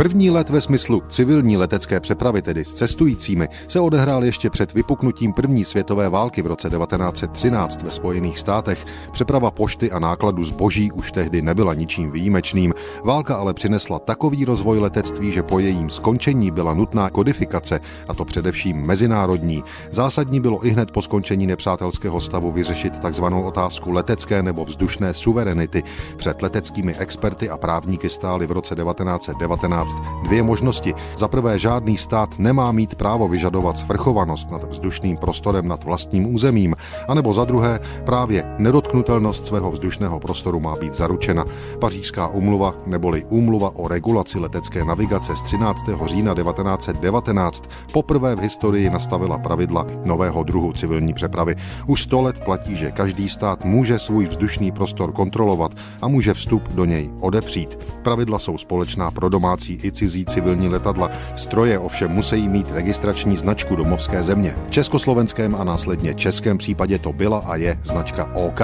První let ve smyslu civilní letecké přepravy, tedy s cestujícími, se odehrál ještě před vypuknutím první světové války v roce 1913 ve Spojených státech. Přeprava pošty a nákladu zboží už tehdy nebyla ničím výjimečným. Válka ale přinesla takový rozvoj letectví, že po jejím skončení byla nutná kodifikace, a to především mezinárodní. Zásadní bylo i hned po skončení nepřátelského stavu vyřešit takzvanou otázku letecké nebo vzdušné suverenity. Před leteckými experty a právníky stály v roce 1919 dvě možnosti. Za prvé, žádný stát nemá mít právo vyžadovat svrchovanost nad vzdušným prostorem nad vlastním územím, anebo za druhé, právě nedotknutelnost svého vzdušného prostoru má být zaručena. Pařížská umluva neboli úmluva o regulaci letecké navigace z 13. října 1919 poprvé v historii nastavila pravidla nového druhu civilní přepravy. Už sto let platí, že každý stát může svůj vzdušný prostor kontrolovat a může vstup do něj odepřít. Pravidla jsou společná pro domácí i cizí civilní letadla. Stroje ovšem musí mít registrační značku domovské země. V československém a následně českém případě to byla a je značka OK.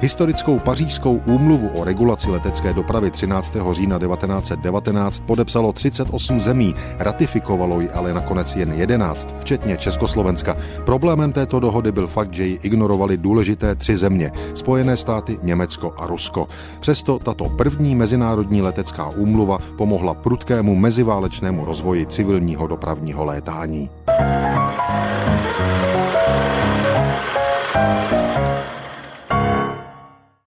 Historickou pařížskou úmluvu o regulaci letecké dopravy 13. října 1919 podepsalo 38 zemí, ratifikovalo ji ale nakonec jen 11, včetně Československa. Problémem této dohody byl fakt, že ji ignorovali důležité tři země, Spojené státy, Německo a Rusko. Přesto tato první mezinárodní letecká úmluva pomohla prudkému meziválečnému rozvoji civilního dopravního létání.